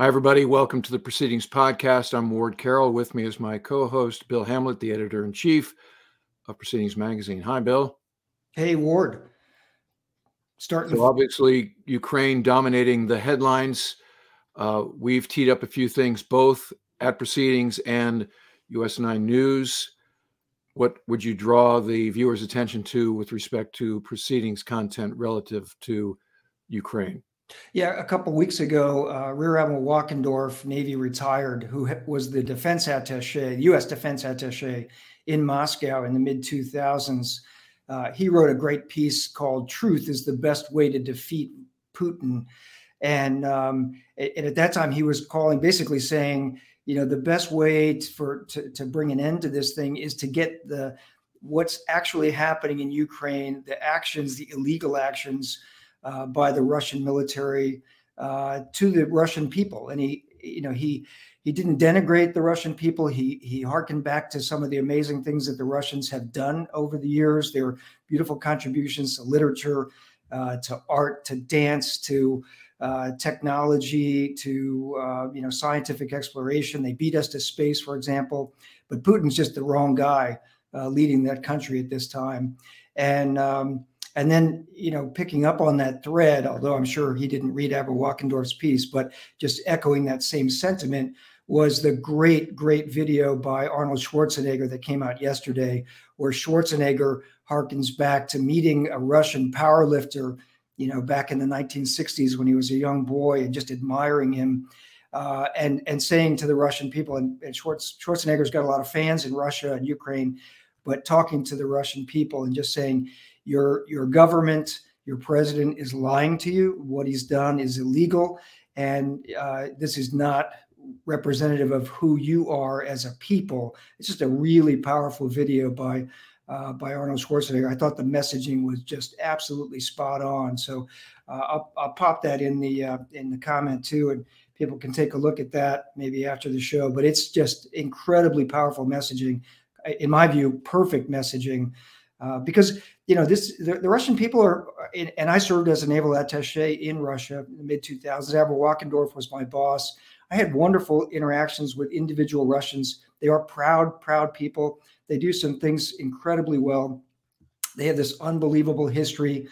Hi, everybody. Welcome to the Proceedings Podcast. I'm Ward Carroll. With me is my co host, Bill Hamblet, the editor in chief of Proceedings Magazine. Hi, Bill. Hey, Ward. Starting. So, obviously, Ukraine dominating the headlines. Uh, we've teed up a few things both at Proceedings and USNI News. What would you draw the viewers' attention to with respect to Proceedings content relative to Ukraine? Yeah, a couple weeks ago, uh, Rear Admiral Walkendorf, Navy retired, who was the defense attaché, U.S. defense attaché in Moscow in the mid 2000s, uh, he wrote a great piece called "Truth is the Best Way to Defeat Putin," and, um, and at that time he was calling, basically saying, you know, the best way to, for to, to bring an end to this thing is to get the what's actually happening in Ukraine, the actions, the illegal actions uh, by the Russian military uh, to the Russian people. And he, you know, he he didn't denigrate the Russian people. He he harkened back to some of the amazing things that the Russians have done over the years. Their beautiful contributions to literature, uh, to art, to dance, to uh, technology, to uh, you know scientific exploration. They beat us to space, for example. But Putin's just the wrong guy leading that country at this time. And um, and then, you know, picking up on that thread, although I'm sure he didn't read Admiral Walkendorf's piece, but just echoing that same sentiment was the great, great video by Arnold Schwarzenegger that came out yesterday, where Schwarzenegger harkens back to meeting a Russian powerlifter, you know, back in the 1960s when he was a young boy and just admiring him. Uh, and and saying to the Russian people, and, and Schwarz, Schwarzenegger's got a lot of fans in Russia and Ukraine, but talking to the Russian people and just saying, your your government, your president is lying to you. What he's done is illegal, and uh, this is not representative of who you are as a people. It's just a really powerful video by uh, by Arnold Schwarzenegger. I thought the messaging was just absolutely spot on. So uh, I'll, I'll, pop that in the uh, in the comment too, and people can take a look at that maybe after the show. But it's just incredibly powerful messaging, in my view, perfect messaging uh, because you know this the, the, Russian people are, and I served as a naval attaché in Russia in the mid 2000s. Admiral Walkendorf was my boss. I had wonderful interactions with individual Russians. They are proud, proud people. They do some things incredibly well. They have this unbelievable history.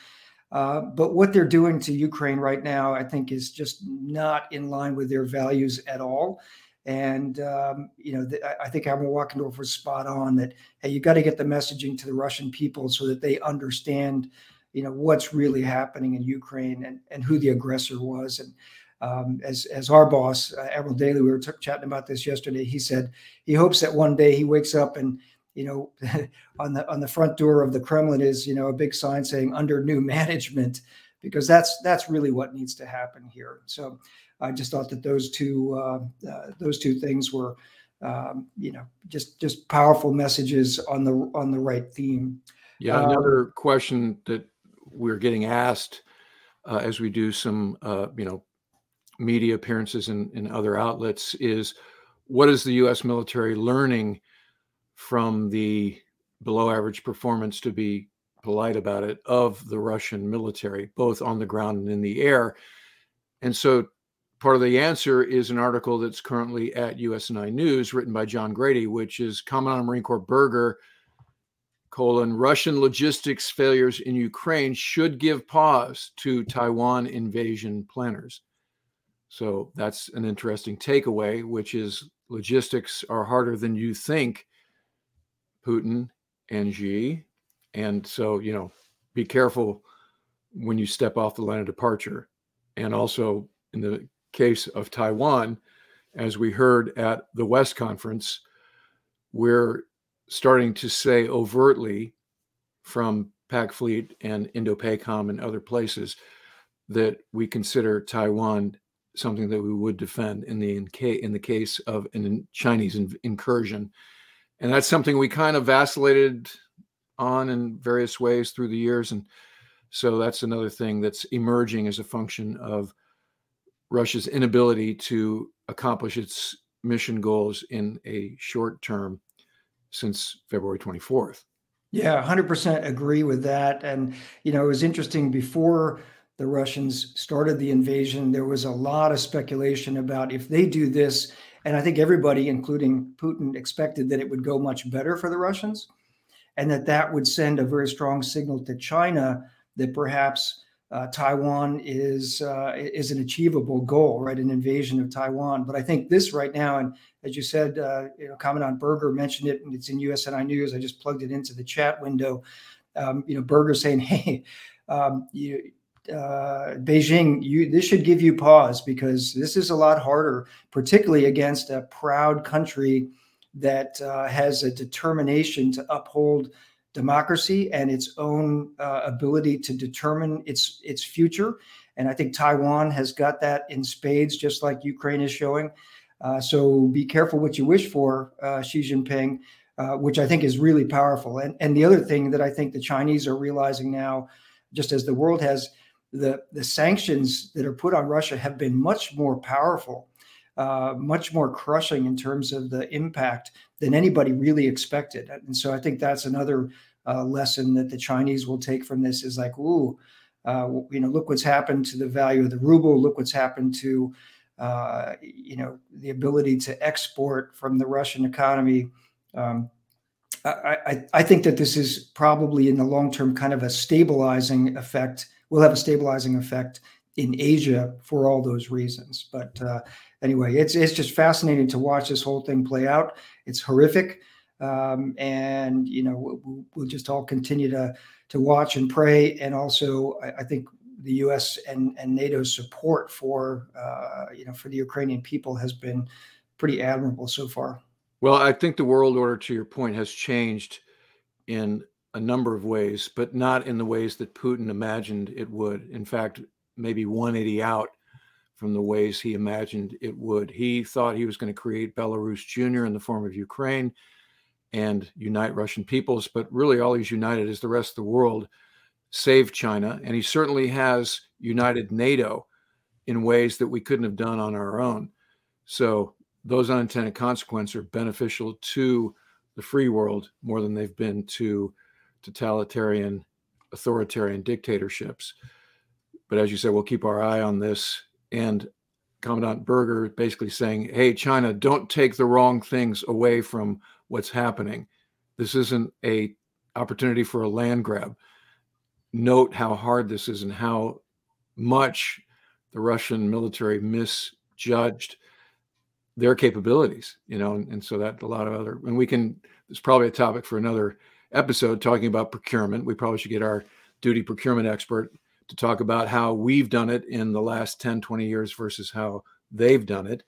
Uh, but what they're doing to Ukraine right now, I think, is just not in line with their values at all. And um, you know, the, I think Admiral Walkendorf was spot on that. Hey, you got to get the messaging to the Russian people so that they understand, you know, what's really happening in Ukraine and and who the aggressor was. And um, as as our boss uh, Admiral Daly, we were t- chatting about this yesterday. He said he hopes that one day he wakes up and you know on the on the front door of the Kremlin is you know a big sign saying under new management because that's that's really what needs to happen here. So I just thought that those two uh, uh, those two things were, um, you know, just just powerful messages on the on the right theme. Yeah, um, another question that we're getting asked uh, as we do some, uh, you know, media appearances in, in other outlets is, what is the U.S. military learning from the below average performance, to be polite about it, of the Russian military, both on the ground and in the air? And so part of the answer is an article that's currently at USNI News written by John Grady, which is Commandant Marine Corps Berger, colon, Russian logistics failures in Ukraine should give pause to Taiwan invasion planners. So that's an interesting takeaway, which is logistics are harder than you think, Putin and Xi. And so, you know, be careful when you step off the line of departure. And also, in the case of Taiwan, as we heard at the West Conference, we're starting to say overtly from PAC Fleet and Indo-PACOM and other places that we consider Taiwan something that we would defend in the in the case of a Chinese incursion, and that's something we kind of vacillated on in various ways through the years, and so that's another thing that's emerging as a function of Russia's inability to accomplish its mission goals in a short term since February 24th. Yeah, 100% agree with that. And, you know, it was interesting before the Russians started the invasion, there was a lot of speculation about if they do this, and I think everybody, including Putin, expected that it would go much better for the Russians, and that that would send a very strong signal to China that perhaps uh, Taiwan is uh, is an achievable goal, right? An invasion of Taiwan. But I think this right now, and as you said, uh, you know, Commandant Berger mentioned it, and it's in USNI News. I just plugged it into the chat window. Um, you know, Berger saying, "Hey, um, you, uh, Beijing, you this should give you pause because this is a lot harder, particularly against a proud country that uh, has a determination to uphold democracy and its own uh, ability to determine its its future. And I think Taiwan has got that in spades, just like Ukraine is showing. Uh, so be careful what you wish for, uh, Xi Jinping, uh, which I think is really powerful. And and the other thing that I think the Chinese are realizing now, just as the world has the, the sanctions that are put on Russia have been much more powerful, uh, much more crushing in terms of the impact than anybody really expected. And so I think that's another uh, lesson that the Chinese will take from this is like, ooh, uh, you know, look what's happened to the value of the ruble. Look what's happened to, uh, you know, the ability to export from the Russian economy. Um, I, I, I think that this is probably in the long term kind of a stabilizing effect will have a stabilizing effect in Asia for all those reasons. But uh, anyway, it's it's just fascinating to watch this whole thing play out. It's horrific, um, and you know we'll, we'll, just all continue to to watch and pray. And also, I, I think the U.S. and and NATO's support for uh, you know for the Ukrainian people has been pretty admirable so far. Well, I think the world order, to your point, has changed in a number of ways, but not in the ways that Putin imagined it would. In fact, maybe 180 out from the ways he imagined it would. He thought he was going to create Belarus Jr. in the form of Ukraine and unite Russian peoples, but really all he's united is the rest of the world, save China. And he certainly has united NATO in ways that we couldn't have done on our own. So those unintended consequences are beneficial to the free world more than they've been to totalitarian, authoritarian dictatorships. But as you said, we'll keep our eye on this. And Commandant Berger basically saying, hey, China, don't take the wrong things away from what's happening. This isn't a opportunity for a land grab. Note how hard this is and how much the Russian military misjudged their capabilities, you know, and, and so that a lot of other, and we can, it's probably a topic for another episode talking about procurement. We probably should get our duty procurement expert to talk about how we've done it in the last 10, 20 years versus how they've done it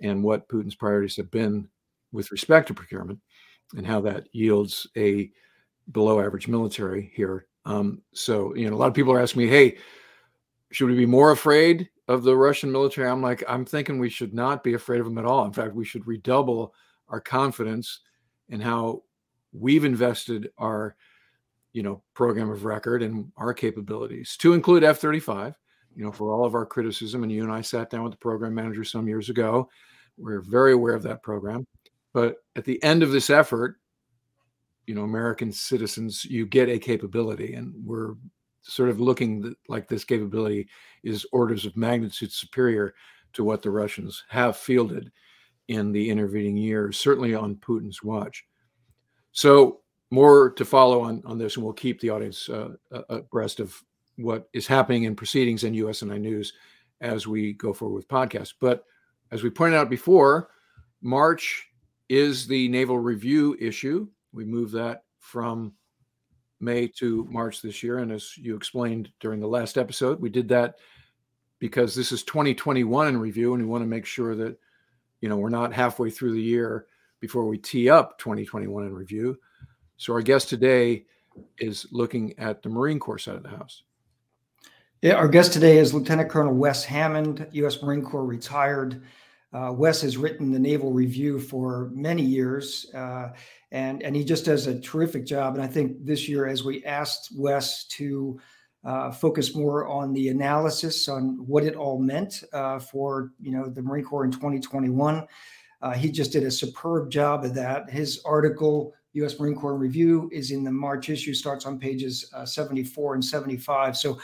and what Putin's priorities have been with respect to procurement and how that yields a below average military here. Um, so, you know, a lot of people are asking me, hey, should we be more afraid of the Russian military? I'm like, I'm thinking we should not be afraid of them at all. In fact, we should redouble our confidence in how we've invested our you know program of record and our capabilities to include f-35 you know for all of our criticism and you and i sat down with the program manager some years ago we're very aware of that program but at the end of this effort you know american citizens you get a capability and we're sort of looking like this capability is orders of magnitude superior to what the russians have fielded in the intervening years certainly on putin's watch so more to follow on on this, and we'll keep the audience uh, abreast of what is happening in proceedings in USNI News as we go forward with podcasts. But as we pointed out before, March is the naval review issue. We moved that from May to March this year, and as you explained during the last episode, we did that because this is 2021 in review, and we want to make sure that you know we're not halfway through the year before we tee up 2021 in review. So our guest today is looking at the Marine Corps side of the house. Yeah, our guest today is Lieutenant Colonel Wes Hammond, U.S. Marine Corps retired. Uh, Wes has written the Naval Review for many years, uh, and and he just does a terrific job. And I think this year, as we asked Wes to uh, focus more on the analysis on what it all meant uh, for you know the Marine Corps in 2021, uh, he just did a superb job of that. His article, U.S. Marine Corps Review, is in the March issue, starts on pages uh, 74 and 75. So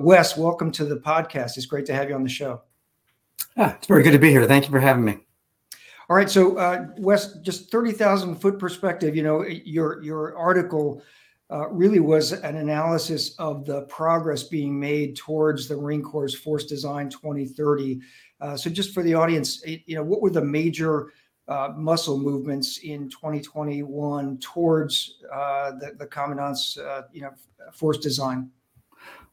Wes, welcome to the podcast. It's great to have you on the show. Ah, it's very good to be here. Thank you for having me. All right, so uh, Wes, just thirty thousand foot perspective. You know, your your article uh, really was an analysis of the progress being made towards the Marine Corps Force Design 2030. Uh, so, just for the audience, you know, what were the major uh, muscle movements in 2021 towards uh, the, the commandant's, uh, you know, force design?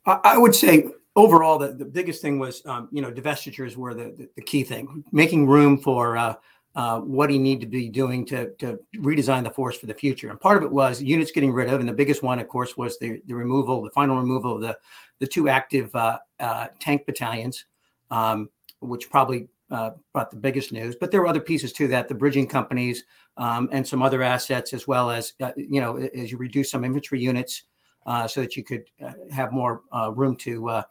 I would say overall, the, the biggest thing was, um, you know, divestitures were the, the, the, key thing, making room for uh, uh, what he needed to be doing to, to redesign the force for the future. And part of it was units getting rid of, and the biggest one, of course, was the, the removal, the final removal of the, the two active uh, uh, tank battalions, um, which probably uh, brought the biggest news. But there were other pieces to that, the bridging companies um, and some other assets, as well as, uh, you know, as you reduce some infantry units uh, so that you could have more room to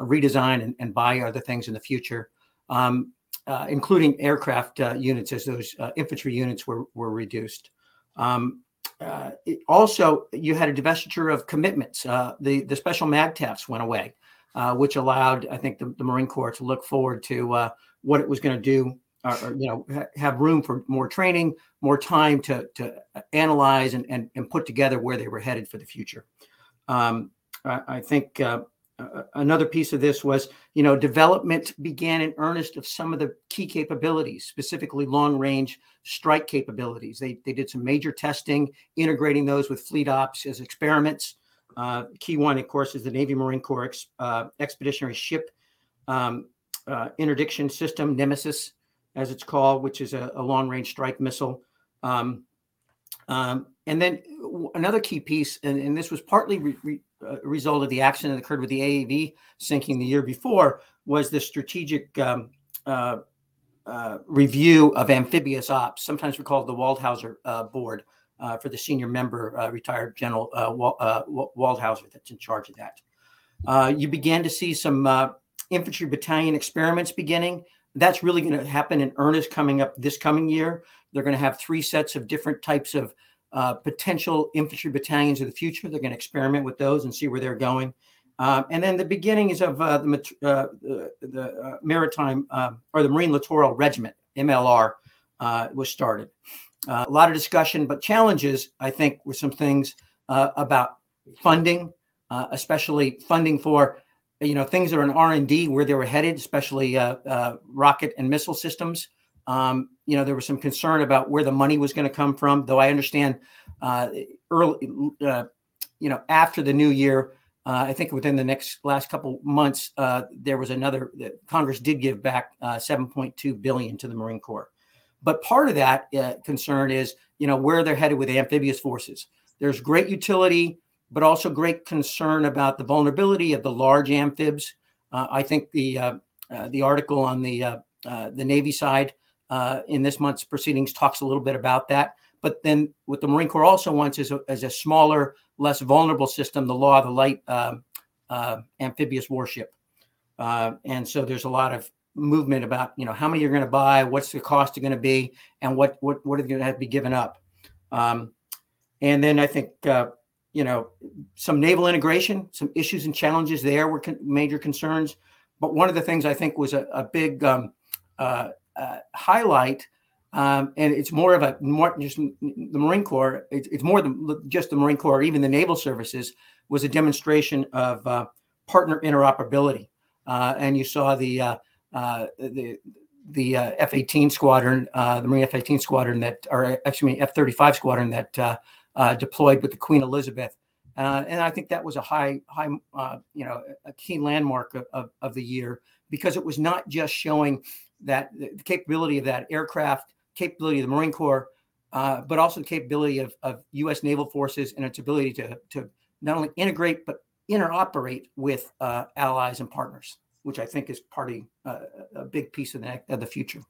redesign and, and, buy other things in the future. Um, uh, including aircraft uh, units as those uh, infantry units were, were reduced. Um, uh, also, you had a divestiture of commitments. Uh, the, the special MAGTFs went away, uh, which allowed, I think, the, the, Marine Corps to look forward to what it was going to do, or, or, you know, ha- have room for more training, more time to, to analyze and, and, and put together where they were headed for the future. Um, I, I, think another piece of this was, you know, development began in earnest of some of the key capabilities, specifically long range strike capabilities. They, they did some major testing, integrating those with fleet ops as experiments. Uh, key one, of course, is the Navy Marine Corps ex, uh, Expeditionary Ship um, uh, Interdiction System, NMESIS, as it's called, which is a, a long range strike missile. Um, um, and then another key piece, and, and this was partly re, re, uh, result of the accident that occurred with the AAV sinking the year before was the strategic um, uh, uh, review of amphibious ops. Sometimes we call it the Waldhauser uh, board uh, for the senior member, uh, retired General Waldhauser, that's in charge of that. you began to see some infantry battalion experiments beginning. That's really going to happen in earnest coming up this coming year. They're going to have three sets of different types of uh, potential infantry battalions of the future. They're going to experiment with those and see where they're going. Um, and then the beginnings of uh, the, uh, the, the uh, maritime um, or the Marine Littoral Regiment (MLR) uh, was started. Uh, a lot of discussion, but challenges. I think were some things about funding, especially funding for you know things that are in R and D where they were headed, especially rocket and missile systems. Um, you know, there was some concern about where the money was going to come from, though I understand uh, early, uh, you know, after the new year, uh, I think within the next last couple months, uh, there was another, Congress did give back uh, 7.2 billion to the Marine Corps. But part of that uh, concern is, you know, where they're headed with amphibious forces. There's great utility, but also great concern about the vulnerability of the large amphibs. I think the the article on the the Navy side uh, in this month's proceedings talks a little bit about that. But then what the Marine Corps also wants is a, is a smaller, less vulnerable system, the Law of the Light um, uh, amphibious warship. Uh, and so there's a lot of movement about you know how many you're going to buy, what's the cost going to be, and what what what are going to have to be given up. Um, and then I think uh, you know some naval integration, some issues and challenges there were con- major concerns. But one of the things I think was a, a big um, uh, uh, highlight, um, and it's more of a more just the Marine Corps. It's, it's more than just the Marine Corps, or even the naval services, was a demonstration of uh, partner interoperability. Uh, and you saw the uh, uh, the the uh, F-18 squadron, the Marine F-18 squadron that, or actually F-35 squadron that deployed with the Queen Elizabeth. and I think that was a high, high, you know, a key landmark of, of, of the year because it was not just showing that the capability of that aircraft, capability of the Marine Corps, uh, but also the capability of, of U.S. naval forces and its ability to, to not only integrate but interoperate with uh, allies and partners, which I think is part of uh, a big piece of the, of the future.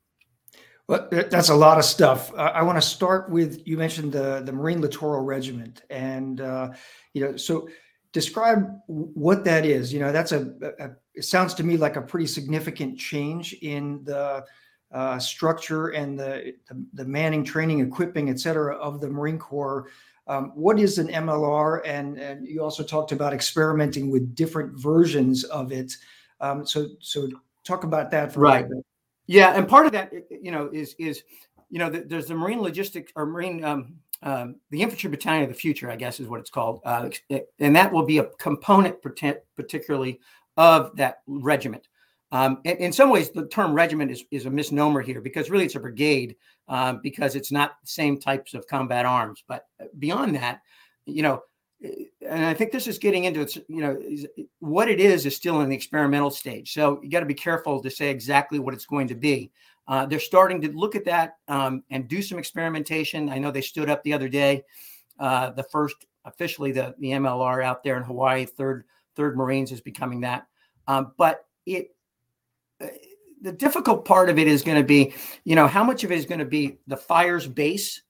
Well, that's a lot of stuff. Uh, I want to start with you mentioned the the Marine Littoral Regiment, and uh, you know, so describe what that is. You know, that's a, a, it sounds to me like a pretty significant change in the uh, structure and the, the, the manning, training, equipping, et cetera, of the Marine Corps. Um, what is an MLR? And, and you also talked about experimenting with different versions of it. Um, so, so talk about that for right. Yeah, and part of that, you know, is is you know, there's the Marine Logistics or Marine um, um, the Infantry Battalion of the Future, I guess is what it's called, uh, and that will be a component, particularly of that regiment. Um, in, some ways, the term regiment is, is a misnomer here because really it's a brigade um, because it's not the same types of combat arms. But uh, beyond that, you know, eh, and I think this is getting into it's, you know, what it is is still in the experimental stage. So you got to be careful to say exactly what it's going to be. Uh, they're starting to look at that um, and do some experimentation. I know they stood up the other day, uh, the first officially the, the MLR out there in Hawaii, third third Marines is becoming that. Um, but it uh, the difficult part of it is going to be, you know, how much of it is going to be the fire's base,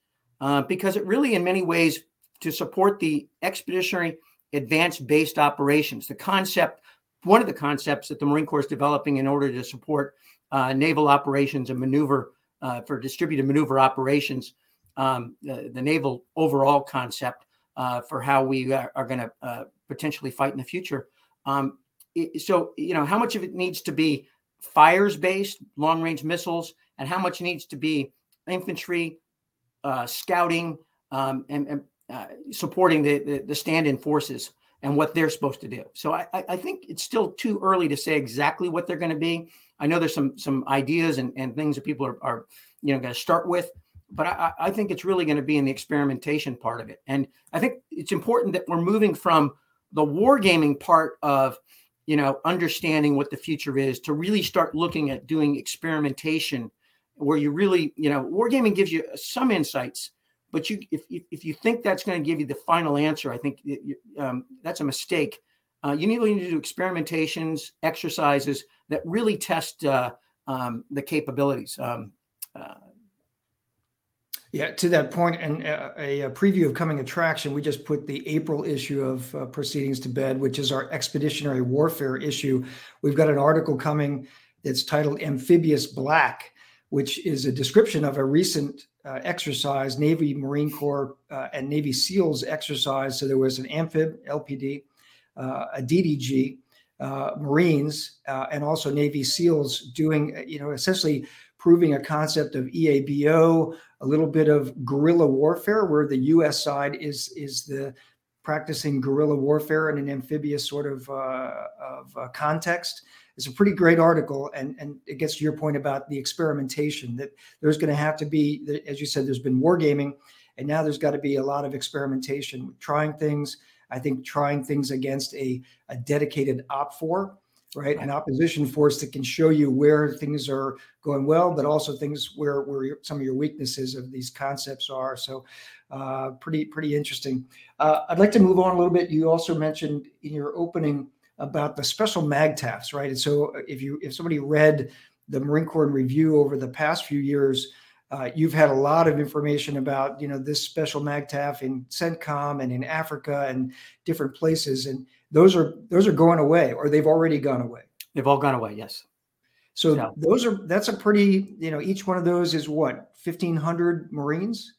uh, because it really, in many ways, to support the expeditionary advanced based operations, the concept, one of the concepts that the Marine Corps is developing in order to support uh, naval operations and maneuver uh, for distributed maneuver operations, um, the, the, naval overall concept uh, for how we are, are going to uh, potentially fight in the future. Um, it, so, you know, how much of it needs to be fires based, long range missiles, and how much needs to be infantry, uh, scouting, um, and, and uh, supporting the, the, the stand in forces and what they're supposed to do. So I, I think it's still too early to say exactly what they're going to be. I know there's some some ideas and, and things that people are, are you know going to start with, but I, I think it's really going to be in the experimentation part of it. And I think it's important that we're moving from the wargaming part of you know understanding what the future is to really start looking at doing experimentation where you really you know wargaming gives you some insights but you if, if you think that's going to give you the final answer i think um, that's a mistake uh, you need, to do experimentations exercises that really test uh, um, the capabilities. Um, uh, yeah, to that point, and uh, a, a, preview of coming attraction, we just put the April issue of uh, Proceedings to bed, which is our expeditionary warfare issue. We've got an article coming that's titled Amphibious Black, which is a description of a recent uh, exercise, Navy, Marine Corps, uh, and Navy SEALs exercise. So there was an amphib, LPD, a DDG, uh, Marines uh, and also Navy SEALs doing, uh, you know, essentially proving a concept of EABO, a little bit of guerrilla warfare, where the U.S. side is is the practicing guerrilla warfare in an amphibious sort of, uh, of uh, context. It's a pretty great article, and and it gets to your point about the experimentation that there's going to have to be, as you said, there's been wargaming, and now there's got to be a lot of experimentation, trying things I think trying things against a, a dedicated OPFOR, right? An opposition force that can show you where things are going well, but also things where, where some of your weaknesses of these concepts are. So uh, pretty, pretty interesting. Uh, I'd like to move on a little bit. You also mentioned in your opening about the special MAGTFs, right? And so if you, if somebody read the Marine Corps review over the past few years, uh, you've had a lot of information about you know this special MAGTF in CENTCOM and in Africa and different places, and those are those are going away, or they've already gone away. They've all gone away. Yes. So yeah. those are that's a pretty you know each one of those is what fifteen hundred Marines.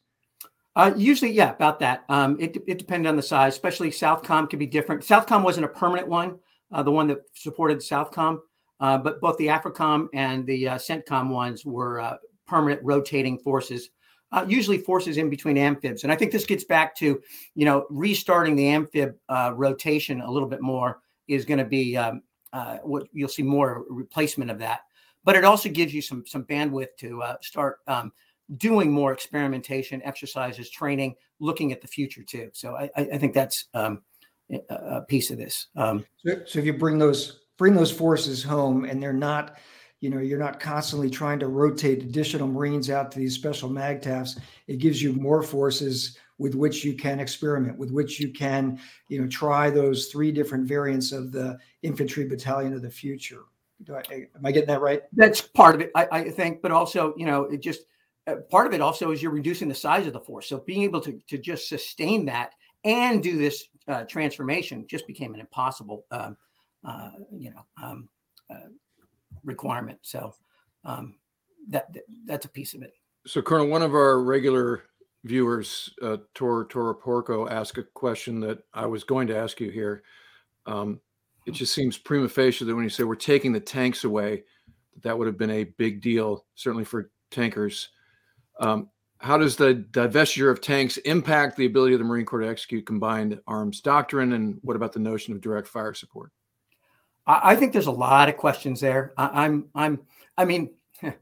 Uh, usually, yeah, about that. Um, it it depended on the size. Especially Southcom could be different. Southcom wasn't a permanent one, uh, the one that supported Southcom, uh, but both the AFRICOM and the uh, CENTCOM ones were uh, permanent rotating forces, uh, usually forces in between amphibs. And I think this gets back to, you know, restarting the amphib uh, rotation a little bit more is going to be um, uh, what you'll see more replacement of that. But it also gives you some some bandwidth to uh, start um, doing more experimentation, exercises, training, looking at the future too. So I, I think that's um, a piece of this. Um, so, so if you bring those bring those forces home and they're not you know you're not constantly trying to rotate additional marines out to these special MAGTFs it gives you more forces with which you can experiment with which you can you know try those three different variants of the infantry battalion of the future. Do I, am i getting that right? That's part of it I, I think but also you know it just uh, part of it also is you're reducing the size of the force. So being able to, to just sustain that and do this uh, transformation just became an impossible um, uh, you know um, uh, requirement. So um, that, that, that's a piece of it. So, Colonel, one of our regular viewers, uh, Tor Tora Porco, ask a question that I was going to ask you here. Um, it just seems prima facie that when you say we're taking the tanks away, that would have been a big deal, certainly for tankers. Um, how does the divestiture of tanks impact the ability of the Marine Corps to execute combined arms doctrine? And what about the notion of direct fire support? I, I think there's a lot of questions there. I, I'm, I'm, I mean, had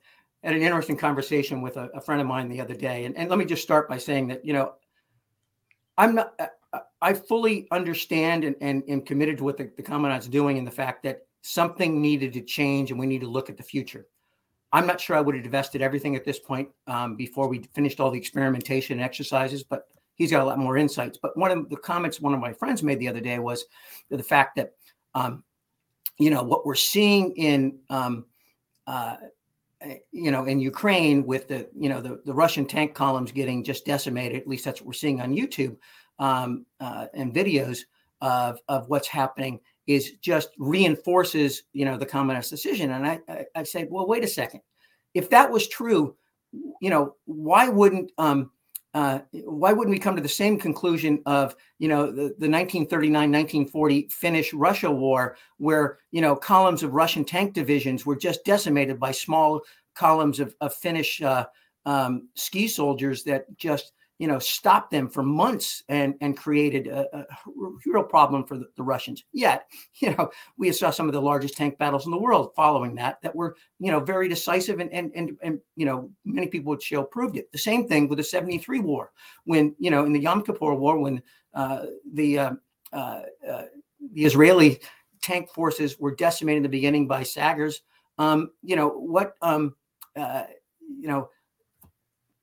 an interesting conversation with a, a, friend of mine the other day, and, and let me just start by saying that you know, I'm not. I fully understand and, and, and committed to what the, the commandant's doing and the fact that something needed to change and we need to look at the future. I'm not sure I would have divested everything at this point um, before we finished all the experimentation and exercises, but he's got a lot more insights. But one of the comments one of my friends made the other day was the fact that, um, you know, what we're seeing in, um, uh, you know, in Ukraine with the, you know, the, the Russian tank columns getting just decimated, at least that's what we're seeing on YouTube um, uh, and videos of, of what's happening is just reinforces, you know, the communist decision. And I, I, I say, well, wait a second. If that was true, you know, why wouldn't um, uh, why wouldn't we come to the same conclusion of you know the, the 1939-1940 Finnish-Russia war, where you know columns of Russian tank divisions were just decimated by small columns of, of Finnish uh, um, ski soldiers that just you know, stopped them for months and and created a, a real problem for the, the, Russians. Yet, you know, we saw some of the largest tank battles in the world following that that were, you know, very decisive and and and, and you know, many people would show proved it. The same thing with the 73 war when, you know, in the Yom Kippur war when uh, the uh, uh, uh, the Israeli tank forces were decimated in the beginning by Saggers. Um, you know, what um, uh, you know,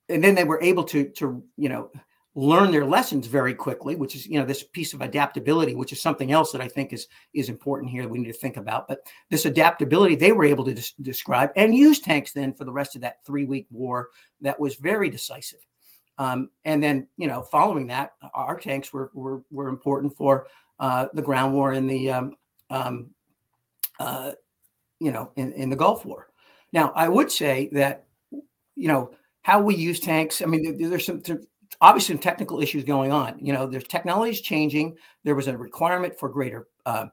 and then they were able to to you know learn their lessons very quickly which is you know this piece of adaptability which is something else that i think is is important here we need to think about. But this adaptability they were able to des- describe and use tanks then for the rest of that three week war that was very decisive. Um, and then you know following that our tanks were were, were important for uh, the ground war in the um, um, uh, you know in, in the gulf war. Now i would say that you know how we use tanks. I mean, there's some obviously some technical issues going on. You know, there's technology is changing. There was a requirement for greater uh,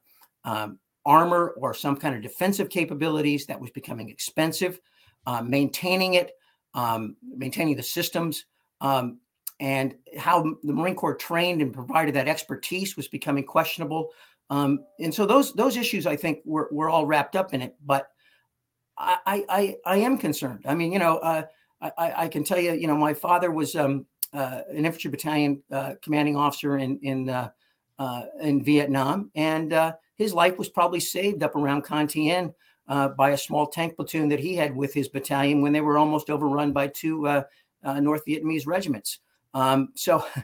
um, armor or some kind of defensive capabilities that was becoming expensive. Uh, maintaining it, um, maintaining the systems, um, and how the Marine Corps trained and provided that expertise was becoming questionable. Um, and so those those issues, I think, were, were all wrapped up in it. But I I, I am concerned. I mean, you know. Uh, I, I, can tell you, you know, my father was um, uh, an infantry battalion uh, commanding officer in in uh, uh in Vietnam, and uh, his life was probably saved up around Con Thien uh, by a small tank platoon that he had with his battalion when they were almost overrun by two North Vietnamese regiments. Um, so,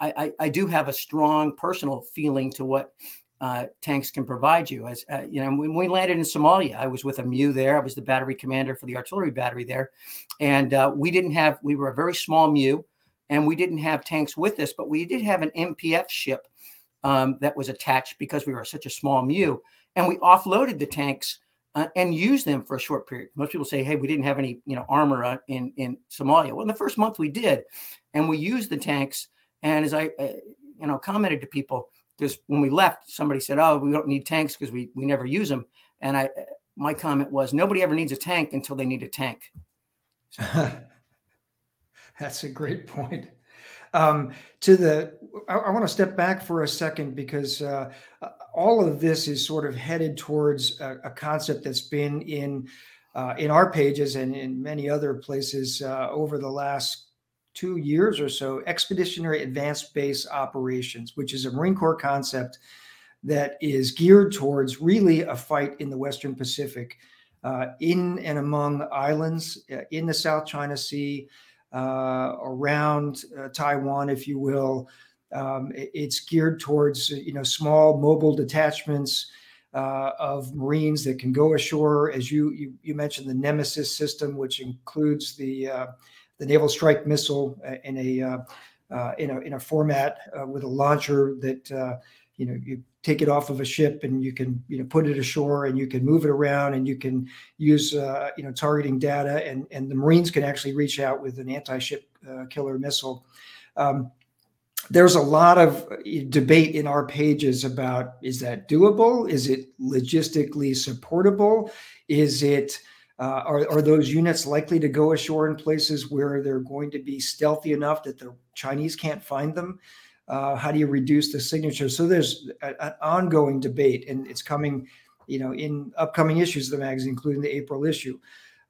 I, I, I, do have a strong personal feeling to what uh, tanks can provide you. As uh, you know, when we landed in Somalia, I was with a MEU there. I was the battery commander for the artillery battery there, and uh, we didn't have. We were a very small MEU, and we didn't have tanks with us, but we did have an MPF ship um, that was attached because we were such a small MEU, and we offloaded the tanks. Uh, and used them for a short period. Most people say, "Hey, we didn't have any, you know, armor uh, in in Somalia." Well, in the first month we did, and we used the tanks. And as I, you know, commented to people, because when we left, somebody said, "Oh, we don't need tanks because we we never use them." And I, my comment was, nobody ever needs a tank until they need a tank. That's a great point. Um, to the, I, I want to step back for a second because uh, all of this is sort of headed towards a, a concept that's been in uh, in our pages and in many other places uh, over the last two years or so expeditionary advanced base operations, which is a Marine Corps concept that is geared towards really a fight in the Western Pacific, uh, in and among islands uh, in the South China Sea, uh, around uh, Taiwan, if you will. Um, it's geared towards you know small mobile detachments. Uh, of Marines that can go ashore, as you, you, you mentioned, the NMESIS system, which includes the uh, the Naval Strike Missile uh, in a uh, uh, in a in a format with a launcher that you know you take it off of a ship and you can you know put it ashore and you can move it around and you can use uh, you know targeting data and and the Marines can actually reach out with an anti-ship uh, killer missile. Um, there's a lot of uh, debate in our pages about is that doable? Is it logistically supportable? Is it uh, are, are those units likely to go ashore in places where they're going to be stealthy enough that the Chinese can't find them? Uh, how do you reduce the signature? So there's a, an ongoing debate, and it's coming, you know, in upcoming issues of the magazine, including the April issue.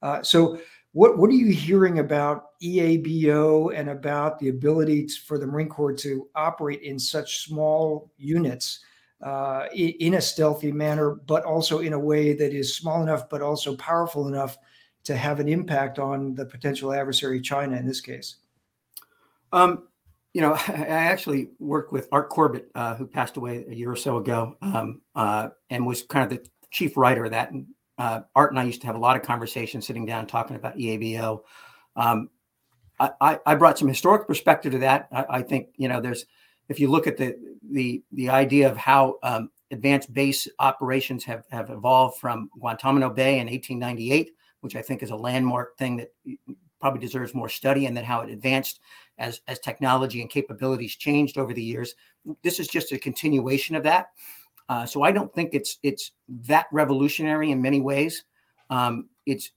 Uh, so, what what are you hearing about EABO and about the ability to, for the Marine Corps to operate in such small units uh, in, a stealthy manner, but also in a way that is small enough, but also powerful enough to have an impact on the potential adversary, China, in this case? Um, you know, I actually worked with Art Corbett, uh, who passed away a year or so ago, um, uh, and was kind of the chief writer of that. And uh, Art and I used to have a lot of conversations sitting down talking about EABO. Um, I, I, brought some historic perspective to that. I, I, think you know, there's if you look at the the the idea of how um, advanced base operations have have evolved from Guantanamo Bay in 1898, which I think is a landmark thing that probably deserves more study, and then how it advanced as as technology and capabilities changed over the years. This is just a continuation of that. Uh, so I don't think it's it's that revolutionary in many ways. Um, it's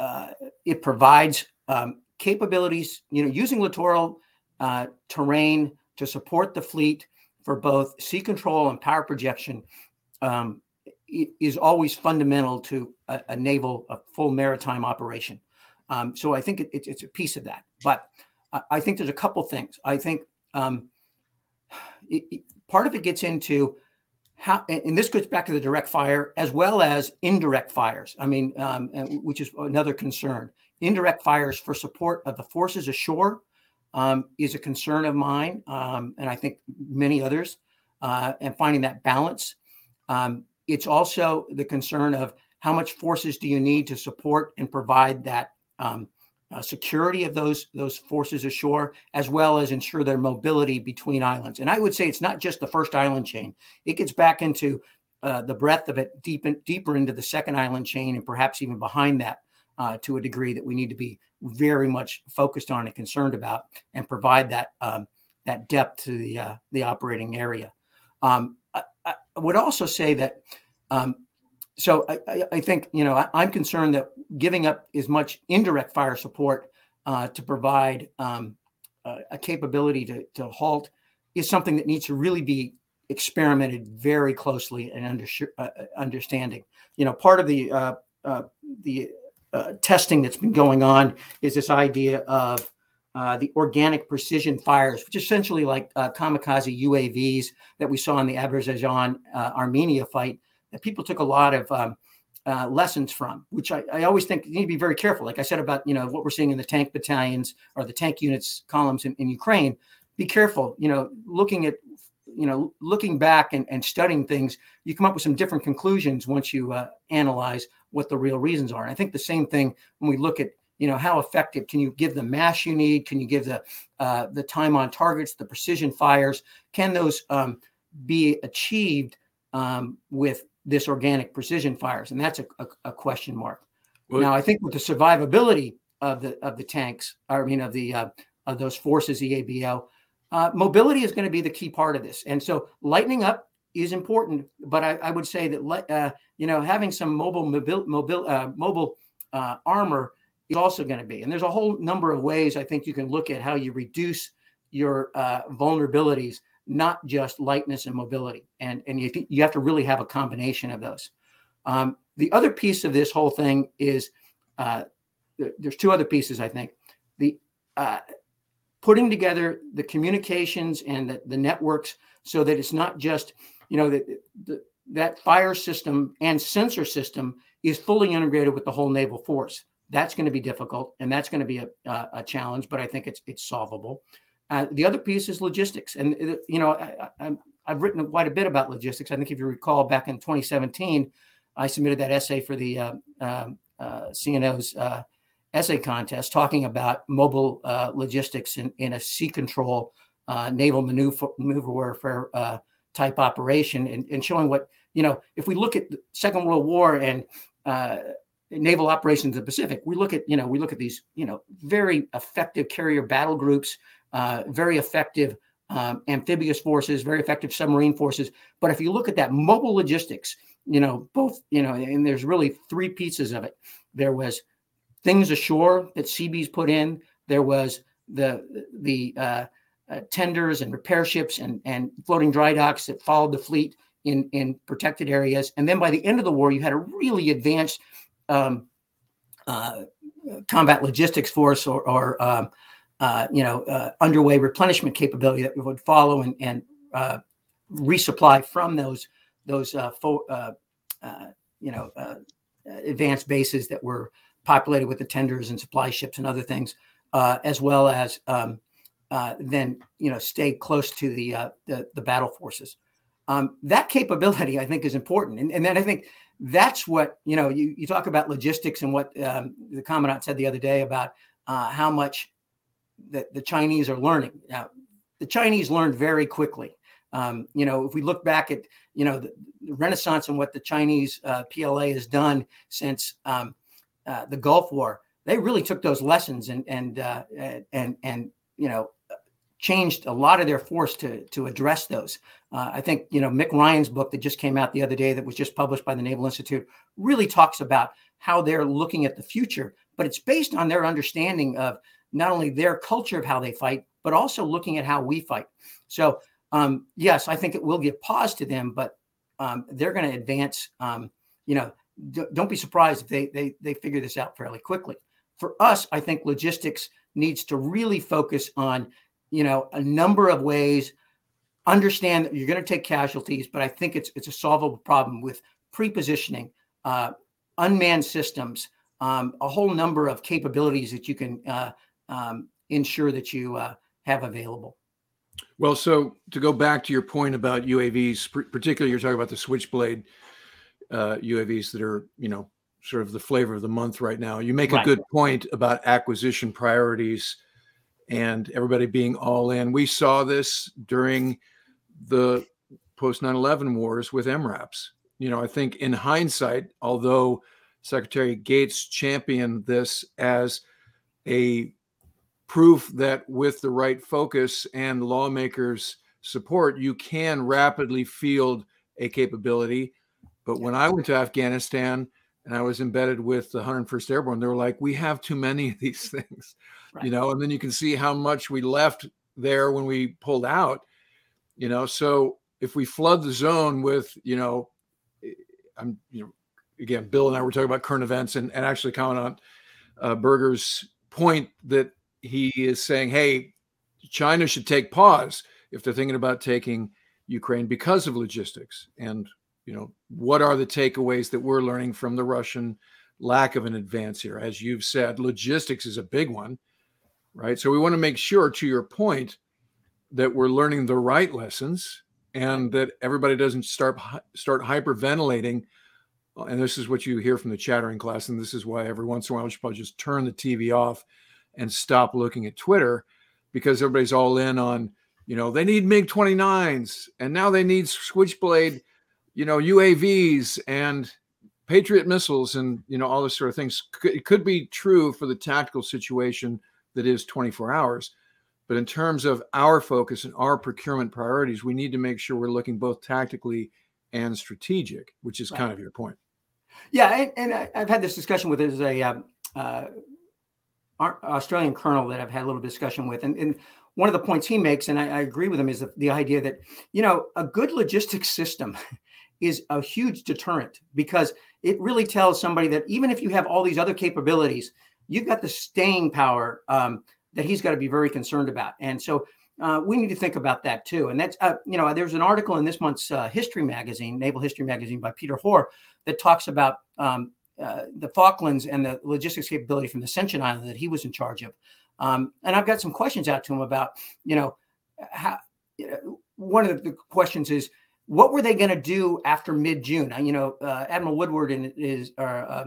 uh, it provides um, capabilities, you know, using littoral uh, terrain to support the fleet for both sea control and power projection um, is always fundamental to a, a, naval, a full maritime operation. Um, so I think it, it, it's a piece of that. But I think there's a couple things. I think um, it, part of it gets into how, and this goes back to the direct fire as well as indirect fires. I mean, um, which is another concern. Indirect fires for support of the forces ashore um, is a concern of mine, um, and I think many others. Uh, and finding that balance. Um, it's also the concern of how much forces do you need to support and provide that um, uh, security of those those forces ashore, as well as ensure their mobility between islands. And I would say it's not just the first island chain; it gets back into uh, the breadth of it, deep in, deeper into the second island chain, and perhaps even behind that uh, to a degree that we need to be very much focused on and concerned about, and provide that um, that depth to the uh, the operating area. Um, I, I, would also say that um, so I, I, think you know I, am concerned that giving up as much indirect fire support uh, to provide um, a, a, capability to, to halt is something that needs to really be experimented very closely and under, uh, understanding. You know, part of the uh, uh the uh, testing that's been going on is this idea of the organic precision fires, which essentially like kamikaze UAVs that we saw in the Azerbaijan Armenia fight that people took a lot of um, uh, lessons from, which I, I, always think you need to be very careful. Like I said about you know what we're seeing in the tank battalions or the tank units columns in, in Ukraine. Be careful. You know, looking at you know looking back and, and studying things, you come up with some different conclusions once you uh, analyze what the real reasons are. And I think the same thing when we look at you know how effective can you give the mass you need? Can you give the uh, the time on targets, the precision fires? Can those um, be achieved um, with this organic precision fires, and that's a, a, a question mark. Well, now, I think with the survivability of the of the tanks, I mean of the uh, of those forces, EABO, uh, mobility is going to be the key part of this, and so lightening up is important. But I, I would say that uh, you know having some mobile mobile mobile uh, mobile uh, armor is also going to be, and there's a whole number of ways I think you can look at how you reduce your uh, vulnerabilities not just lightness and mobility. And, and you, th- you have to really have a combination of those. Um, the other piece of this whole thing is th- there's two other pieces, I think. The putting together the communications and the, the networks so that it's not just, you know, that that fire system and sensor system is fully integrated with the whole naval force. That's going to be difficult, and that's going to be a, a challenge, but I think it's it's solvable. Uh, the other piece is logistics, and uh, you know I, have written quite a bit about logistics. I think if you recall, back in 2017, I submitted that essay for the uh, um, uh, CNO's uh, essay contest, talking about mobile uh, logistics in, in, a sea control naval maneuver, maneuver warfare type operation and, and showing what you know if we look at the second world war and uh, naval operations in the pacific we look at you know we look at these you know very effective carrier battle groups uh, very effective um, amphibious forces very effective submarine forces. But if you look at that mobile logistics you know both you know and there's really three pieces of it. There was things ashore that Seabees put in there was the the uh, uh, tenders and repair ships and, and floating dry docks that followed the fleet in, in protected areas. And then by the end of the war, you had a really advanced um, uh, combat logistics force or, or um, uh, you know, uh, underway replenishment capability that would follow and, and uh, resupply from those those fo- you know advanced bases that were populated with the tenders and supply ships and other things, as well as um, uh, then you know stay close to the uh, the, the, battle forces. Um, that capability, I think, is important, and, and then I think that's what you know. You, you talk about logistics and what um, the commandant said the other day about uh, how much the, the Chinese are learning. Now, the Chinese learned very quickly. Um, you know, if we look back at you know the, the Renaissance and what the Chinese uh, PLA has done since um, uh, the Gulf War, they really took those lessons and and and and you know changed a lot of their force to to address those. Uh, I think you know Mick Ryan's book that just came out the other day that was just published by the Naval Institute really talks about how they're looking at the future, but it's based on their understanding of not only their culture of how they fight, but also looking at how we fight. So um, yes, I think it will give pause to them, but um, they're going to advance. Um, you know, don't be surprised if they they they figure this out fairly quickly. For us, I think logistics needs to really focus on, you know, a number of ways. Understand that you're going to take casualties, but I think it's it's a solvable problem with pre-positioning, uh, unmanned systems, um, a whole number of capabilities that you can uh, um, ensure that you uh, have available. Well, so to go back to your point about UAVs, particularly you're talking about the Switchblade uh, UAVs that are, you know, sort of the flavor of the month right now. You make right. a good point about acquisition priorities and everybody being all in. We saw this during the post 9 11 wars with MRAPs. You know, I think in hindsight, although Secretary Gates championed this as a proof that with the right focus and lawmakers' support, you can rapidly field a capability. But when I went to Afghanistan, and I was embedded with the 101st Airborne. They were like, we have too many of these things, right. you know, and then you can see how much we left there when we pulled out, you know. So if we flood the zone with, you know, eh, I'm, you know, again, Bill and I were talking about current events and, and actually comment on uh, Berger's point that he is saying, hey, China should take pause if they're thinking about taking Ukraine because of logistics. And you know, what are the takeaways that we're learning from the Russian lack of an advance here? As you've said, logistics is a big one, right? So we want to make sure, to your point, that we're learning the right lessons and that everybody doesn't start start hyperventilating. Uh, and this is what you hear from the chattering class, and this is why every once in a while you should probably just turn the TV off and stop looking at Twitter because everybody's all in on, you know, they need MiG 29s and now they need Switchblade you know, UAVs and Patriot missiles and you know all this sort of things. It could be true for the tactical situation that is 24 hours, but in terms of our focus and our procurement priorities, we need to make sure we're looking both tactically and strategic, which is right. kind of your point. Yeah, and, and I, have had this discussion with as a um, uh, Australian colonel that I've had a little discussion with, and, and one of the points he makes, and I, I agree with him, is the, the idea that you know a good logistics system is a huge deterrent because it really tells somebody that even if you have all these other capabilities, you've got the staying power um, that he's got to be very concerned about. And so uh, we need to think about that too. And that's, uh, you know, there's an article in this month's uh, history magazine, Naval History Magazine by Peter Hoare, that talks about um, uh, the Falklands and the logistics capability from the Ascension Island that he was in charge of. Um, and I've got some questions out to him about, you know, how, you know, one of the questions is, what were they going to do after mid June? You know, uh, Admiral Woodward and is, or, uh,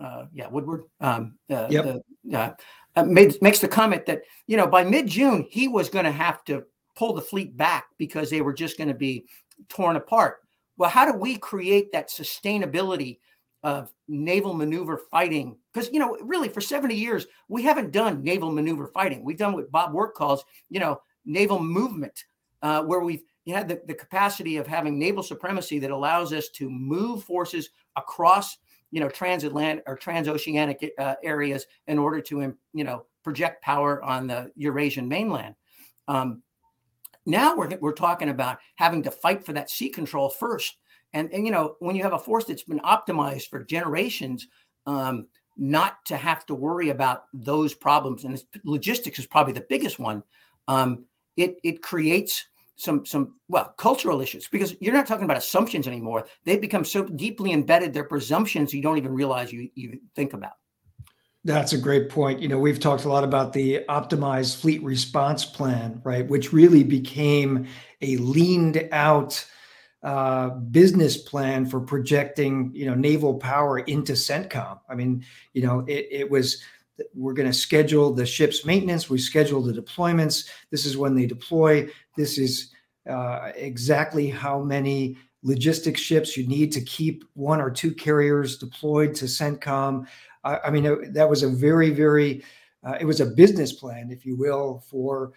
uh, yeah, Woodward, um, uh, yep. uh, uh, made, makes the comment that, you know, by mid June, he was going to have to pull the fleet back because they were just going to be torn apart. Well, how do we create that sustainability of naval maneuver fighting? Because you know, really, for 70 years, we haven't done naval maneuver fighting. We've done what Bob Work calls, you know, naval movement, uh, where we've had the, the capacity of having naval supremacy that allows us to move forces across you know transatlantic or transoceanic uh, areas in order to you know project power on the Eurasian mainland. Um, now we're we're talking about having to fight for that sea control first, and and you know when you have a force that's been optimized for generations. Um, not to have to worry about those problems, and logistics is probably the biggest one. Um, it it creates some some well cultural issues because you're not talking about assumptions anymore. They've become so deeply embedded; they're presumptions you don't even realize you you think about. That's a great point. You know, we've talked a lot about the optimized fleet response plan, right, which really became a leaned out uh, business plan for projecting, you know, naval power into CENTCOM. I mean, you know, it, it was we're going to schedule the ship's maintenance. We schedule the deployments. This is when they deploy. This is uh, exactly how many logistics ships you need to keep one or two carriers deployed to CENTCOM. I, I mean, it, that was a very, very, uh, it was a business plan, if you will, for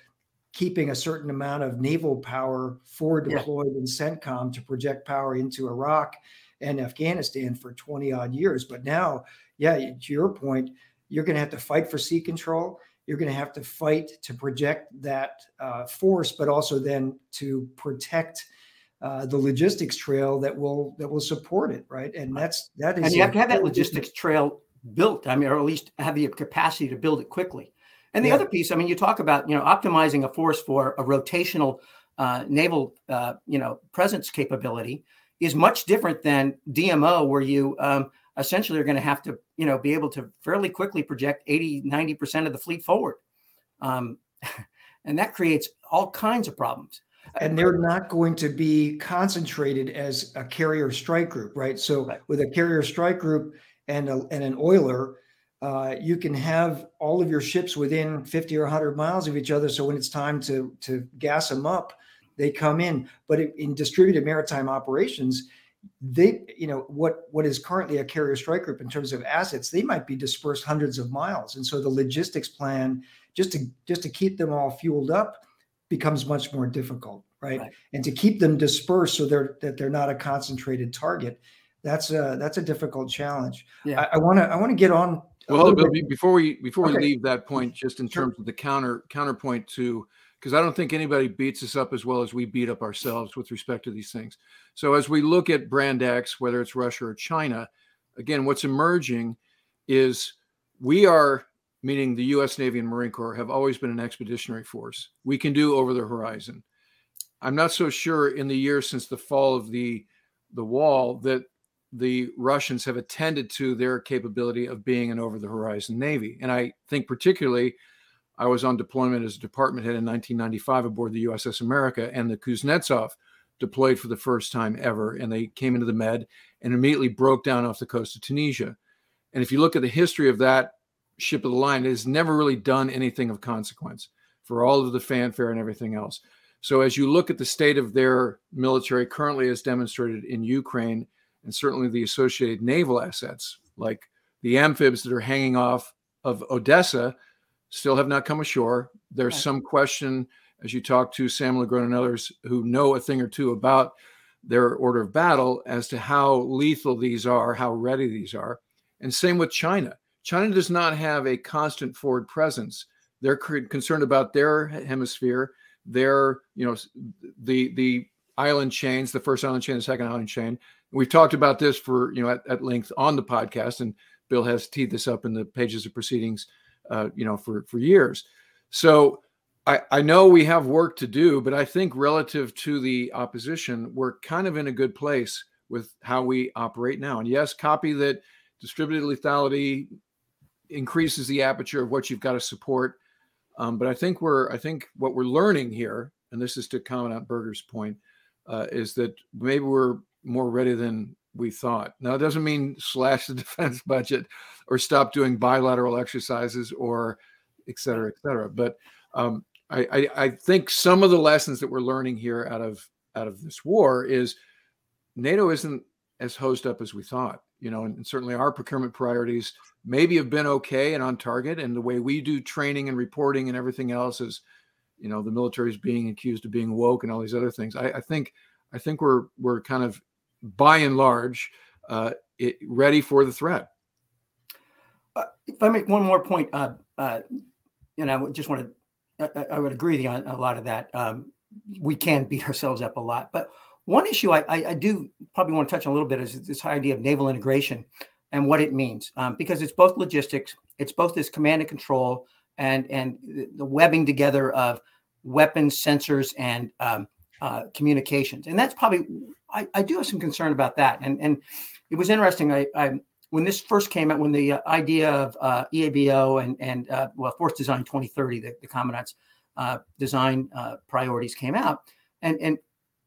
keeping a certain amount of naval power for deployed yeah. in CENTCOM to project power into Iraq and Afghanistan for 20 odd years. But now, yeah, to your point, you're going to have to fight for sea control. You're going to have to fight to project that uh, force, but also then to protect uh, the logistics trail that will that will support it, right? And that's that is. And you have to have that logistics trail built. I mean, or at least have the capacity to build it quickly. And the yeah. other piece, I mean, you talk about you know optimizing a force for a rotational uh, naval uh, you know presence capability is much different than DMO, where you um, essentially are going to have to, you know, be able to fairly quickly project 80, 90% of the fleet forward. Um, and that creates all kinds of problems. And they're not going to be concentrated as a carrier strike group, right? So right. with a carrier strike group and, a, and an oiler, uh, you can have all of your ships within 50 or 100 miles of each other. So when it's time to, to gas them up, they come in. But in distributed maritime operations, they you know what what is currently a carrier strike group in terms of assets they might be dispersed hundreds of miles. And so the logistics plan just to just to keep them all fueled up becomes much more difficult right, right. and to keep them dispersed so they're that they're not a concentrated target that's a that's a difficult challenge. Yeah. I want to i want to get on well before we before okay. we leave that point just in terms of the counter counterpoint to because I don't think anybody beats us up as well as we beat up ourselves with respect to these things. So as we look at brand X, whether it's Russia or China, again, what's emerging is we are, meaning the US Navy and Marine Corps, have always been an expeditionary force. We can do over the horizon. I'm not so sure in the years since the fall of the the wall that the Russians have attended to their capability of being an over the horizon navy. And I think particularly I was on deployment as a department head in 1995 aboard the USS America, and the Kuznetsov deployed for the first time ever. And they came into the Med and immediately broke down off the coast of Tunisia. And if you look at the history of that ship of the line, it has never really done anything of consequence for all of the fanfare and everything else. So as you look at the state of their military currently as demonstrated in Ukraine, and certainly the associated naval assets, like the amphibs that are hanging off of Odessa, still have not come ashore. There's right. some question as you talk to Sam LaGrone and others who know a thing or two about their order of battle as to how lethal these are, how ready these are. And same with China. China does not have a constant forward presence. They're concerned about their hemisphere, their, you know, the the island chains, the first island chain, the second island chain. We've talked about this for, you know, at, at length on the podcast, and Bill has teed this up in the pages of proceedings uh, you know, for for years. So I, I know we have work to do, but I think relative to the opposition, we're kind of in a good place with how we operate now. And yes, copy that distributed lethality increases the aperture of what you've got to support. Um, but I think we're I think what we're learning here, and this is to comment on Berger's point, uh, is that maybe we're more ready than we thought. Now, it doesn't mean slash the defense budget or stop doing bilateral exercises or et cetera, et cetera. But um, I, I, I, think some of the lessons that we're learning here out of out of this war is NATO isn't as hosed up as we thought. You know, and, and certainly our procurement priorities maybe have been okay and on target, and the way we do training and reporting and everything else is, you know, the military is being accused of being woke and all these other things. I, I think I think we're we're kind of by and large uh, it, ready for the threat. Uh, if I make one more point, uh, uh, and I just want to, I, I, would agree with you on a lot of that. Um, we can beat ourselves up a lot, but one issue I, I, I, do probably want to touch on a little bit is this idea of naval integration and what it means, um, because it's both logistics, it's both this command and control, and and the webbing together of weapons, sensors, and um, uh, communications, and that's probably I, I do have some concern about that, and and it was interesting. I, I when this first came out, when the uh, idea of uh, EABO and and uh, well, Force Design 2030, the, the Commandant's uh, design uh, priorities came out, and and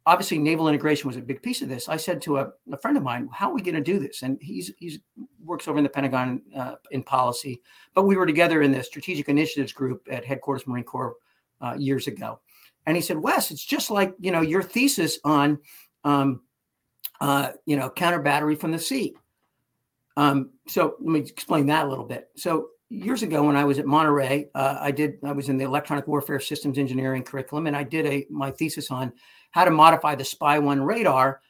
obviously naval integration was a big piece of this. I said to a, a friend of mine, "How are we going to do this?" And he's he's works over in the Pentagon uh, in policy, but we were together in the Strategic Initiatives Group at Headquarters Marine Corps years ago, and he said, "Wes, it's just like you know your thesis on." Um, uh, you know, counter battery from the sea. Um, so let me explain that a little bit. So years ago, when I was at Monterey, uh, I did I was in the electronic warfare systems engineering curriculum, and I did a my thesis on how to modify the SPY-1 radar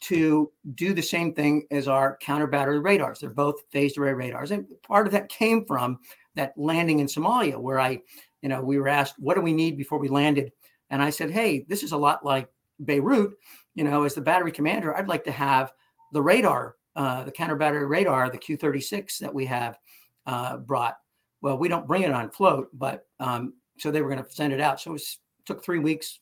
to do the same thing as our counter battery radars. They're both phased array radars, and part of that came from that landing in Somalia, where I, you know, we were asked, "What do we need before we landed?" And I said, "Hey, this is a lot like Beirut." You know, as the battery commander, I'd like to have the radar uh, the counter battery radar, the Q36 that we have uh, brought. Well, we don't bring it on float, but um, so they were going to send it out. So it was, took three weeks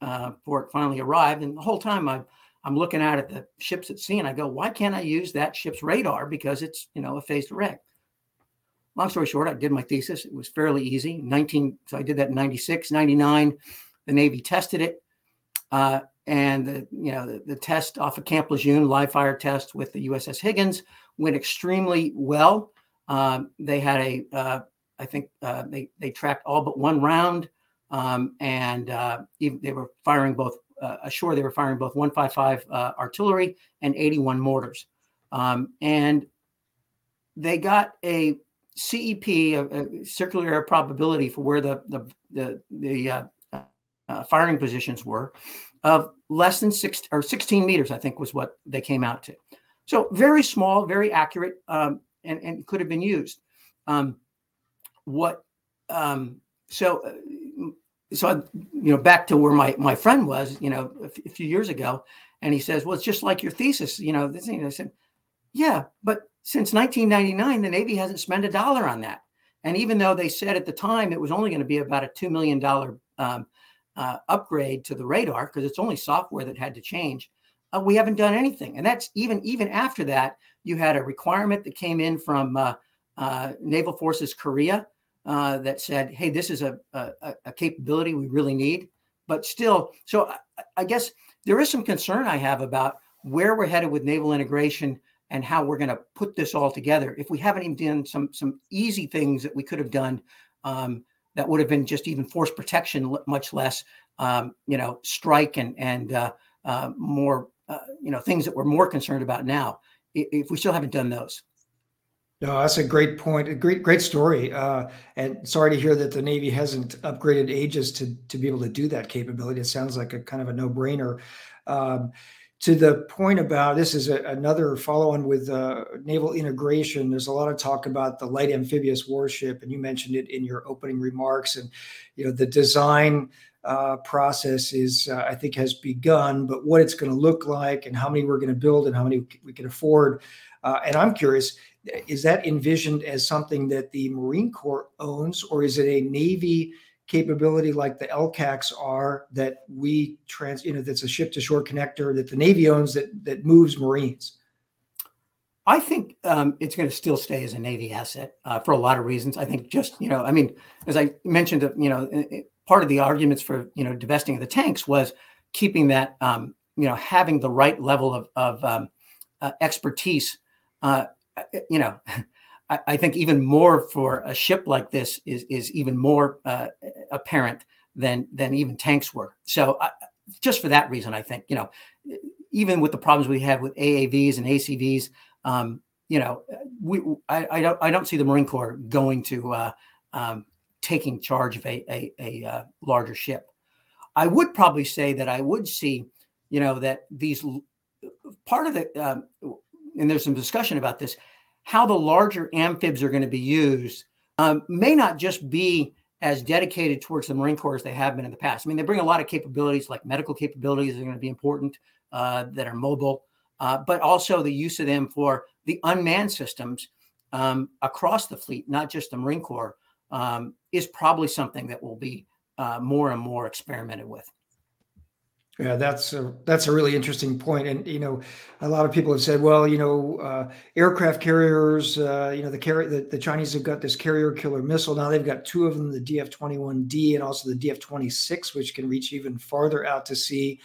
uh, for it finally arrived. And the whole time I, I'm looking out at the ships at sea and I go, why can't I use that ship's radar? Because it's, you know, a phased array. Long story short, I did my thesis. It was fairly easy. 19, so I did that in 96, 99. The Navy tested it. Uh, and the you know the, the, test off of Camp Lejeune live fire test with the USS Higgins went extremely well. Um, they had a uh, I think uh, they they tracked all but one round, um, and uh, even, they were firing both uh, ashore. They were firing both 155 uh, artillery and 81 mortars, um, and they got a CEP, a, a, circular error probability for where the the the, the uh, firing positions were of less than six or 16 meters, I think was what they came out to. So very small, very accurate, um, and, and could have been used. Um, what, um, so, uh, so, I, you know, back to where my, my friend was, you know, a, f- a few years ago, and he says, well, it's just like your thesis, you know, this thing. I said, yeah, but since 1999, the Navy hasn't spent a dollar on that. And even though they said at the time it was only going to be about a $2 million um, uh, upgrade to the radar because it's only software that had to change. Uh, we haven't done anything, and that's even even after that. You had a requirement that came in from uh, uh Naval Forces Korea uh, that said, "Hey, this is a, a, a capability we really need." But still, so I, I guess there is some concern I have about where we're headed with naval integration and how we're going to put this all together. If we haven't even done some some easy things that we could have done um, that would have been just even force protection, much less, um, you know, strike and and uh, uh, more, uh, you know, things that we're more concerned about now. If we still haven't done those. No, that's a great point. A great, great story. Uh, and sorry to hear that the Navy hasn't upgraded Aegis to to be able to do that capability. It sounds like a kind of a no brainer. Um, to the point about this is a, another follow-on with uh, naval integration. There's a lot of talk about the light amphibious warship and you mentioned it in your opening remarks. And you know the design uh, process is uh, i think has begun but what it's going to look like and how many we're going to build and how many we can afford uh, and i'm curious is that envisioned as something that the marine corps owns or is it a navy capability like the LCACs are that we trans, you know, that's a ship to shore connector that the Navy owns that that moves Marines? I think um, it's going to still stay as a Navy asset uh, for a lot of reasons. I think just you know, I mean, as I mentioned, uh, you know, part of the arguments for you know divesting of the tanks was keeping that um, you know having the right level of, of um, uh, expertise. Uh, you know, I, think even more for a ship like this is is even more uh, apparent than than even tanks were. So just for that reason, I think you know, even with the problems we have with AAVs and ACVs, um, you know, we I, I, don't I don't see the Marine Corps going to uh, um, taking charge of a a, a uh, larger ship. I would probably say that I would see, you know, that these part of the um, and there's some discussion about this, how the larger amphibs are going to be used um, may not just be as dedicated towards the Marine Corps as they have been in the past. I mean, they bring a lot of capabilities, like medical capabilities, are going to be important uh, that are mobile, uh, but also the use of them for the unmanned systems um, across the fleet, not just the Marine Corps, um, is probably something that will be uh, more and more experimented with. Yeah, that's a that's a really interesting point, and you know, a lot of people have said, well, you know, uh, aircraft carriers, uh, you know, the carrier, the, the Chinese have got this carrier killer missile. Now they've got two of them, the DF-21D and also the DF-26, which can reach even farther out to sea.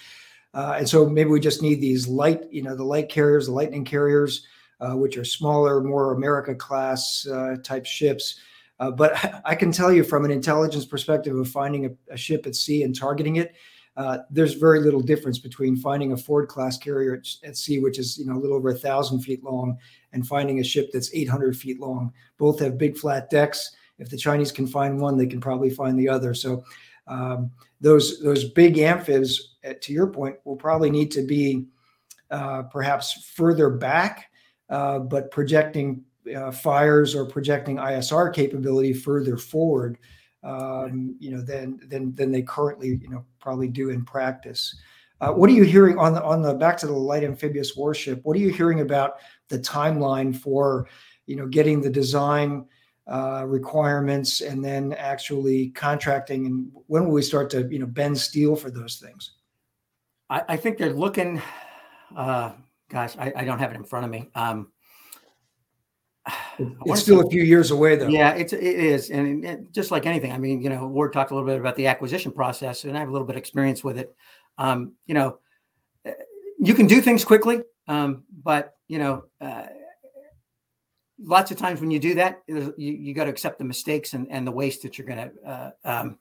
Uh, and so maybe we just need these light, you know, the light carriers, the lightning carriers, uh, which are smaller, more America class uh, type ships. Uh, but I can tell you from an intelligence perspective of finding a, a ship at sea and targeting it, uh, there's very little difference between finding a Ford class carrier at, at, sea, which is you know a little over a thousand feet long, and finding a ship that's 800 feet long. Both have big flat decks. If the Chinese can find one, they can probably find the other. So um, those those big amphibs, uh, to your point, will probably need to be uh, perhaps further back, uh, but projecting uh, fires or projecting ISR capability further forward um, you know, than than than they currently, you know, probably do in practice. Uh, what are you hearing on the on the back to the light amphibious warship? What are you hearing about the timeline for, you know, getting the design uh, requirements and then actually contracting? And when will we start to, you know, bend steel for those things? I, I think they're looking. Uh, gosh, I, I, don't have it in front of me. Um, it's still a few years away though. Yeah it's it is and it, just like anything i mean you know ward talked a little bit about the acquisition process and i have a little bit of experience with it. Um, you know eh, you can do things quickly um, but you know uh, lots of times when you do that you, you got to accept the mistakes and, and the waste that you're going to uh, um,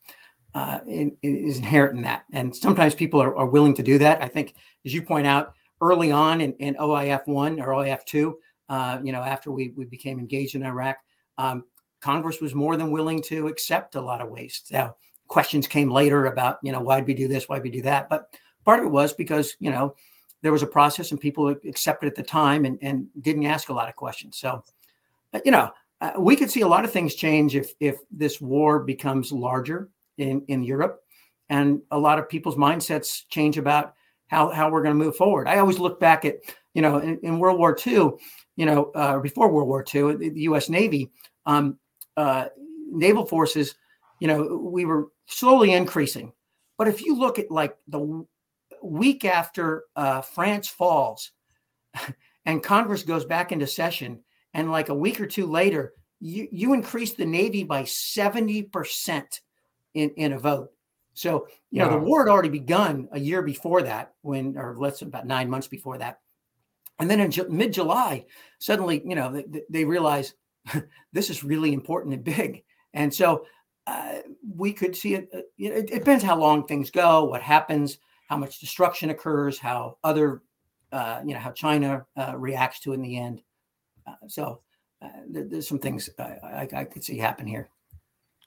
uh, in, is inherent in that. And sometimes people are, are, willing to do that. I think as you point out early on in, in oif 1 or oif 2 uh, you know, after we, we became engaged in Iraq, um, Congress was more than willing to accept a lot of waste. Now, questions came later about, you know, why'd we do this? Why'd we do that? But part of it was because, you know, there was a process and people accepted at the time and, and didn't ask a lot of questions. So, but, you know, uh, we could see a lot of things change if if this war becomes larger in, in Europe and a lot of people's mindsets change about how, how we're going to move forward. I always look back at, you know, in, in World War II, you know, uh, before World War II, the, U.S. Navy, um, uh, naval forces, you know, we were slowly increasing. But if you look at like the week after uh, France falls, and Congress goes back into session, and like a week or two later, you you increase the Navy by seventy percent in in a vote. So you know the war had already begun a year before that, when or let's about nine months before that. And then in mid July, suddenly, you know, they, they realize this is really important and big. And so uh, we could see it, uh, it, it. depends how long things go, what happens, how much destruction occurs, how other, uh, you know, how China uh, reacts to it in the end. Uh, so uh, there, there's some things I, I, I, could see happen here.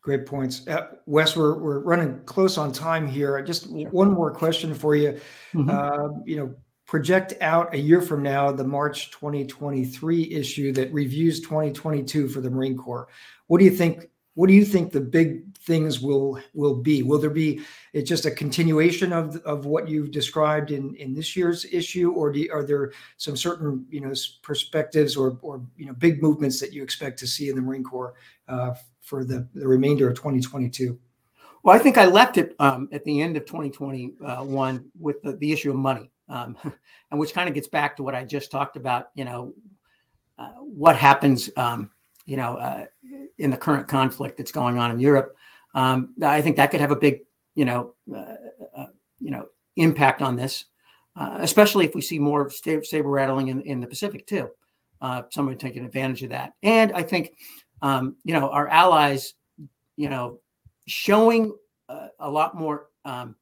Great points. Wes, we're, we're running close on time here. Just one more question for you. Mm-hmm. you know, project out a year from now the March 2023 issue that reviews 2022 for the Marine Corps. What do you think? What do you think the big things will will be? Will there be it's just a continuation of of what you've described in in this year's issue, or you, are there some certain you know perspectives or or you know big movements that you expect to see in the Marine Corps uh, for the the remainder of 2022? Well, I think I left it um, at the end of 2021 with the, the issue of money um, and which kind of gets back to what I just talked about. You know, uh, what happens, um, you know, uh, in the current conflict that's going on in Europe. Um, I think that could have a big, you know, uh, uh you know, impact on this, uh, especially if we see more saber rattling in, in the Pacific too. Uh, somebody taking advantage of that, and I think, um, you know, our allies, you know, showing a lot more um,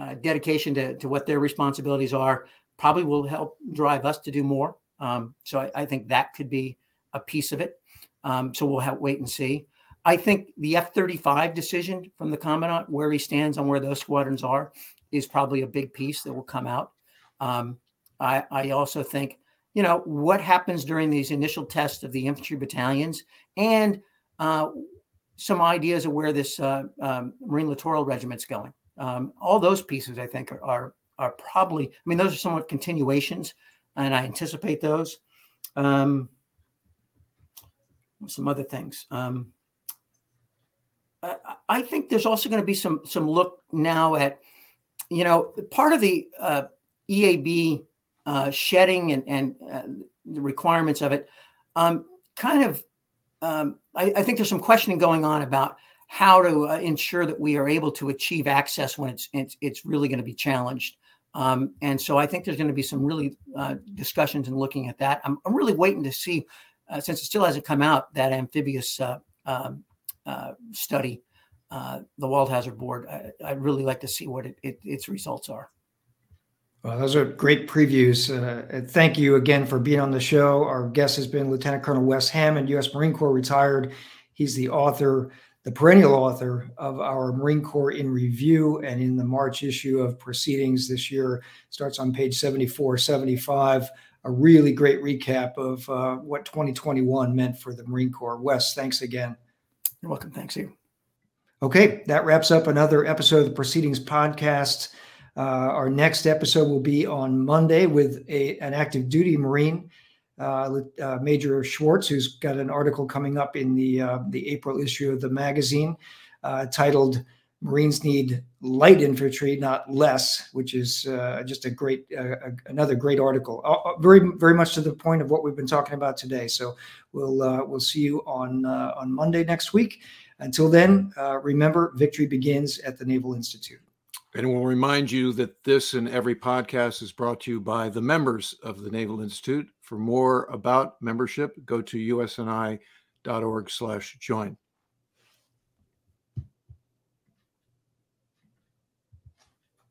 uh, dedication to, to what their responsibilities are probably will help drive us to do more. Um, so I, I, think that could be a piece of it. Um, so we'll have wait and see. I think the F 35 decision from the Commandant, where he stands on where those squadrons are, is probably a big piece that will come out. Um, I, I also think, you know, what happens during these initial tests of the infantry battalions and uh, some ideas of where this uh, um, Marine Littoral Regiment's going. Um, all those pieces, I think, are, are, are probably. I mean, those are somewhat continuations, and I anticipate those. Um, some other things. Um, I, I think there's also going to be some some look now at, you know, part of the uh, EAB uh, shedding and and uh, the requirements of it. Um, kind of, um, I, I think there's some questioning going on about how to uh, ensure that we are able to achieve access when it's it's, it's really going to be challenged. Um, and so I think there's going to be some really uh, discussions and looking at that. I'm, I'm really waiting to see, uh, since it still hasn't come out, that amphibious uh, um, uh, study, uh, the Wald Hazard Board. I, would really like to see what it, it, its results are. Well, those are great previews. Uh, thank you again for being on the show. Our guest has been Lieutenant Colonel Wes Hammond, U.S. Marine Corps retired. He's the author the perennial author of our Marine Corps in Review. And in the March issue of Proceedings this year, starts on page 74, 75. A really great recap of uh, what 2021 meant for the Marine Corps. Wes, thanks again. You're welcome. Thanks, you. Okay, that wraps up another episode of the Proceedings podcast. Uh, our next episode will be on Monday with a, an active duty Marine Uh, uh, Major Schwartz, who's got an article coming up in the uh, the April issue of the magazine uh, titled "Marines Need Light Infantry, Not Less," which is uh, just a great uh, another great article. very very much to the point of what we've been talking about today. So we'll we'll see you on on Monday next week. Until then, remember, victory begins at the Naval Institute. And we'll remind you that this and every podcast is brought to you by the members of the Naval Institute. For more about membership, go to usni.org slash join.